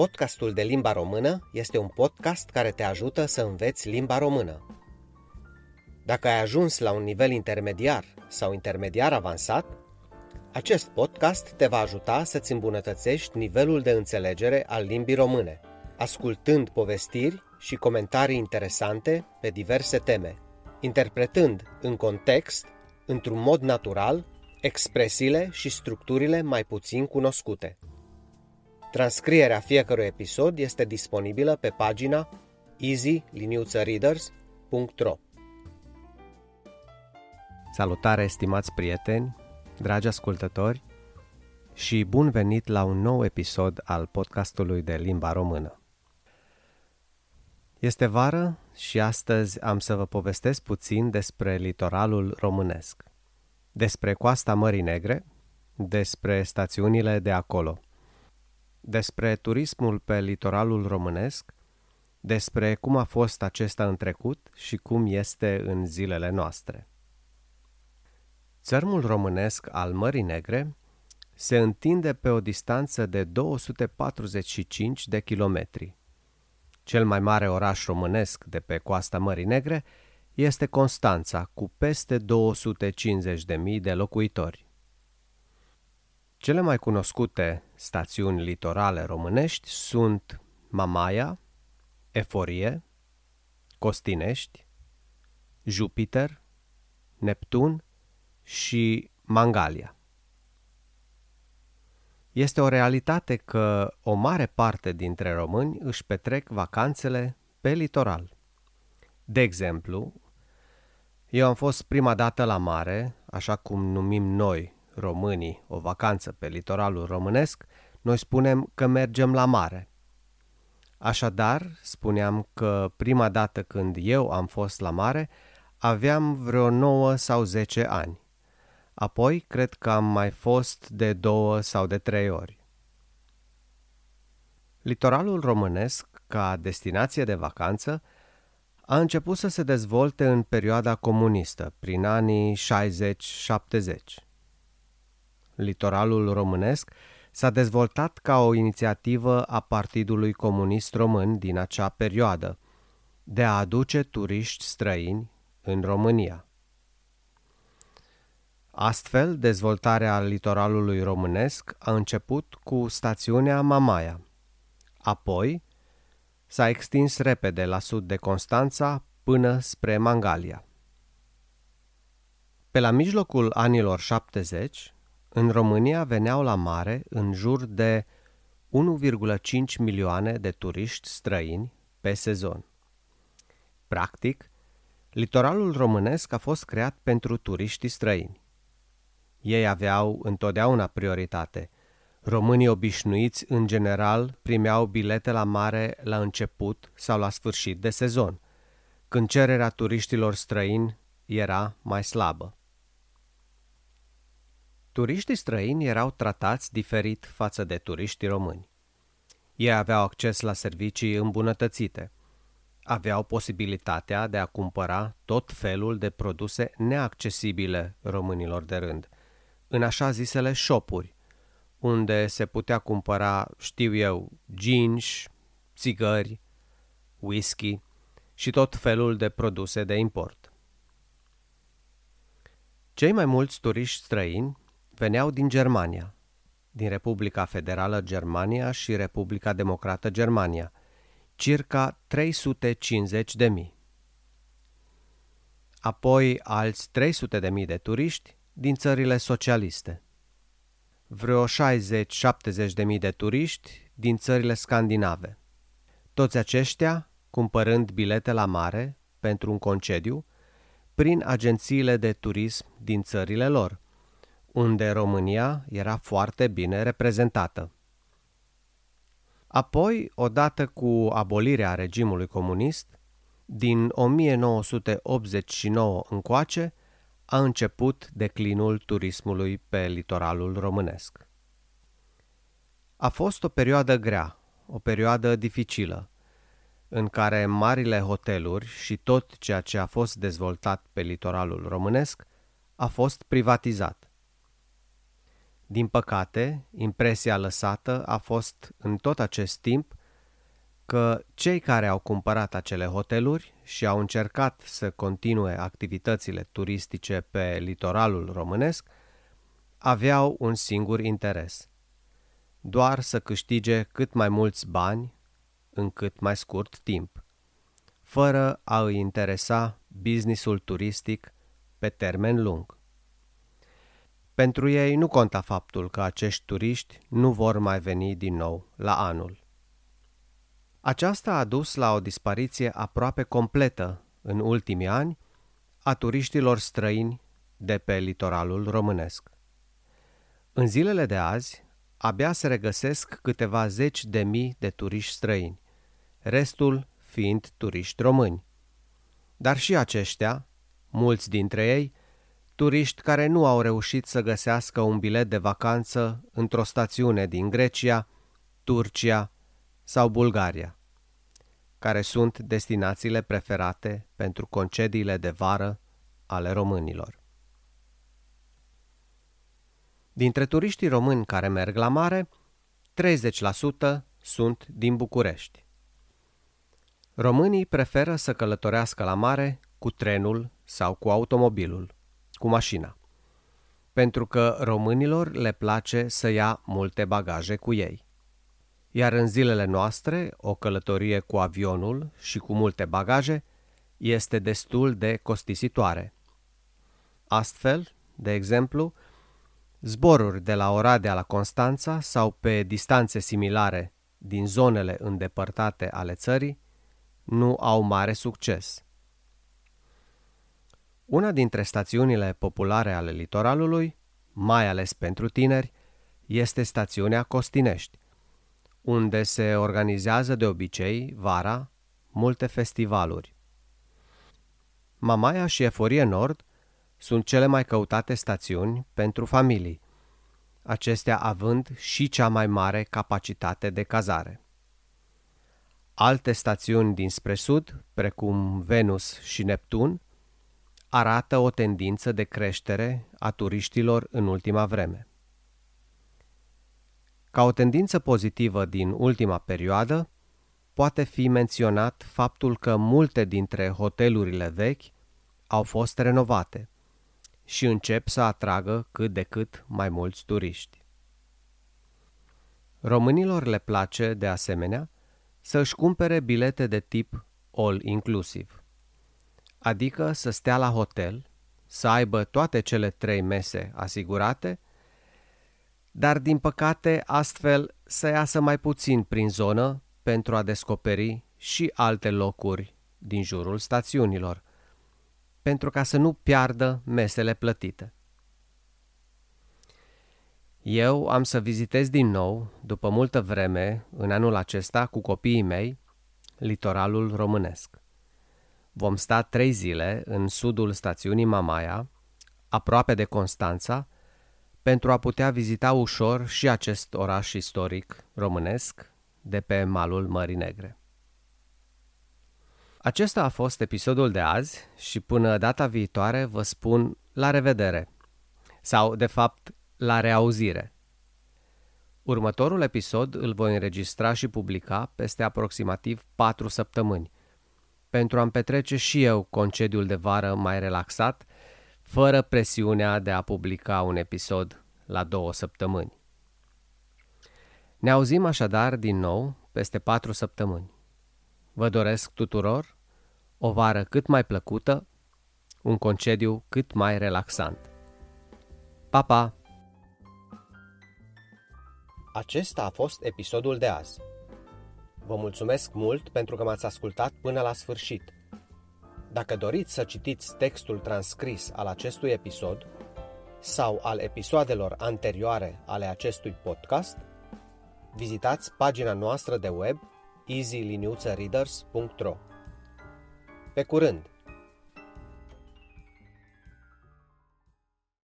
Podcastul de limba română este un podcast care te ajută să înveți limba română. Dacă ai ajuns la un nivel intermediar sau intermediar avansat, acest podcast te va ajuta să-ți îmbunătățești nivelul de înțelegere al limbii române, ascultând povestiri și comentarii interesante pe diverse teme, interpretând în context, într-un mod natural, expresiile și structurile mai puțin cunoscute. Transcrierea fiecărui episod este disponibilă pe pagina easy-readers.ro Salutare, estimați prieteni, dragi ascultători și bun venit la un nou episod al podcastului de limba română. Este vară și astăzi am să vă povestesc puțin despre litoralul românesc, despre coasta Mării Negre, despre stațiunile de acolo – despre turismul pe litoralul românesc, despre cum a fost acesta în trecut și cum este în zilele noastre. Țărmul românesc al Mării Negre se întinde pe o distanță de 245 de kilometri. Cel mai mare oraș românesc de pe coasta Mării Negre este Constanța, cu peste 250.000 de locuitori. Cele mai cunoscute stațiuni litorale românești sunt Mamaia, Eforie, Costinești, Jupiter, Neptun și Mangalia. Este o realitate că o mare parte dintre români își petrec vacanțele pe litoral. De exemplu, eu am fost prima dată la mare, așa cum numim noi românii o vacanță pe litoralul românesc, noi spunem că mergem la mare. Așadar, spuneam că prima dată când eu am fost la mare, aveam vreo 9 sau 10 ani. Apoi, cred că am mai fost de două sau de trei ori. Litoralul românesc, ca destinație de vacanță, a început să se dezvolte în perioada comunistă, prin anii 60-70 litoralul românesc, s-a dezvoltat ca o inițiativă a Partidului Comunist Român din acea perioadă, de a aduce turiști străini în România. Astfel, dezvoltarea litoralului românesc a început cu stațiunea Mamaia. Apoi, s-a extins repede la sud de Constanța până spre Mangalia. Pe la mijlocul anilor 70, în România veneau la mare în jur de 1,5 milioane de turiști străini pe sezon. Practic, litoralul românesc a fost creat pentru turiștii străini. Ei aveau întotdeauna prioritate. Românii obișnuiți, în general, primeau bilete la mare la început sau la sfârșit de sezon, când cererea turiștilor străini era mai slabă. Turiștii străini erau tratați diferit față de turiștii români. Ei aveau acces la servicii îmbunătățite. Aveau posibilitatea de a cumpăra tot felul de produse neaccesibile românilor de rând, în așa zisele shopuri, unde se putea cumpăra, știu eu, jeans, țigări, whisky și tot felul de produse de import. Cei mai mulți turiști străini veneau din Germania, din Republica Federală Germania și Republica Democrată Germania, circa 350 de mii. Apoi alți 300 de mii de turiști din țările socialiste. Vreo 60-70 de mii de turiști din țările scandinave. Toți aceștia cumpărând bilete la mare pentru un concediu prin agențiile de turism din țările lor – unde România era foarte bine reprezentată. Apoi, odată cu abolirea regimului comunist, din 1989 încoace, a început declinul turismului pe litoralul românesc. A fost o perioadă grea, o perioadă dificilă, în care marile hoteluri și tot ceea ce a fost dezvoltat pe litoralul românesc a fost privatizat. Din păcate, impresia lăsată a fost în tot acest timp că cei care au cumpărat acele hoteluri și au încercat să continue activitățile turistice pe litoralul românesc aveau un singur interes, doar să câștige cât mai mulți bani în cât mai scurt timp, fără a îi interesa businessul turistic pe termen lung. Pentru ei nu conta faptul că acești turiști nu vor mai veni din nou la anul. Aceasta a dus la o dispariție aproape completă în ultimii ani a turiștilor străini de pe litoralul românesc. În zilele de azi, abia se regăsesc câteva zeci de mii de turiști străini, restul fiind turiști români. Dar și aceștia, mulți dintre ei, turiști care nu au reușit să găsească un bilet de vacanță într-o stațiune din Grecia, Turcia sau Bulgaria, care sunt destinațiile preferate pentru concediile de vară ale românilor. Dintre turiștii români care merg la mare, 30% sunt din București. Românii preferă să călătorească la mare cu trenul sau cu automobilul, cu mașina, pentru că românilor le place să ia multe bagaje cu ei. Iar în zilele noastre, o călătorie cu avionul și cu multe bagaje este destul de costisitoare. Astfel, de exemplu, Zboruri de la Oradea la Constanța sau pe distanțe similare din zonele îndepărtate ale țării nu au mare succes. Una dintre stațiunile populare ale litoralului, mai ales pentru tineri, este stațiunea Costinești, unde se organizează de obicei, vara, multe festivaluri. Mamaia și Eforie Nord sunt cele mai căutate stațiuni pentru familii, acestea având și cea mai mare capacitate de cazare. Alte stațiuni dinspre sud, precum Venus și Neptun, arată o tendință de creștere a turiștilor în ultima vreme. Ca o tendință pozitivă din ultima perioadă, poate fi menționat faptul că multe dintre hotelurile vechi au fost renovate – și încep să atragă cât de cât mai mulți turiști. Românilor le place, de asemenea, să își cumpere bilete de tip all-inclusive, adică să stea la hotel, să aibă toate cele trei mese asigurate, dar din păcate astfel să iasă mai puțin prin zonă pentru a descoperi și alte locuri din jurul stațiunilor, pentru ca să nu piardă mesele plătite. Eu am să vizitez din nou, după multă vreme, în anul acesta, cu copiii mei, litoralul românesc. Vom sta trei zile în sudul stațiunii Mamaia, aproape de Constanța, pentru a putea vizita ușor și acest oraș istoric românesc de pe malul Mării Negre. Acesta a fost episodul de azi și până data viitoare vă spun la revedere. Sau, de fapt, la reauzire. Următorul episod îl voi înregistra și publica peste aproximativ 4 săptămâni, pentru a-mi petrece și eu concediul de vară mai relaxat, fără presiunea de a publica un episod la două săptămâni. Ne auzim așadar din nou peste 4 săptămâni. Vă doresc tuturor o vară cât mai plăcută, un concediu cât mai relaxant. Pa, pa! Acesta a fost episodul de azi. Vă mulțumesc mult pentru că m-ați ascultat până la sfârșit. Dacă doriți să citiți textul transcris al acestui episod sau al episoadelor anterioare ale acestui podcast, vizitați pagina noastră de web easyliniuțăreaders.ro Pe curând!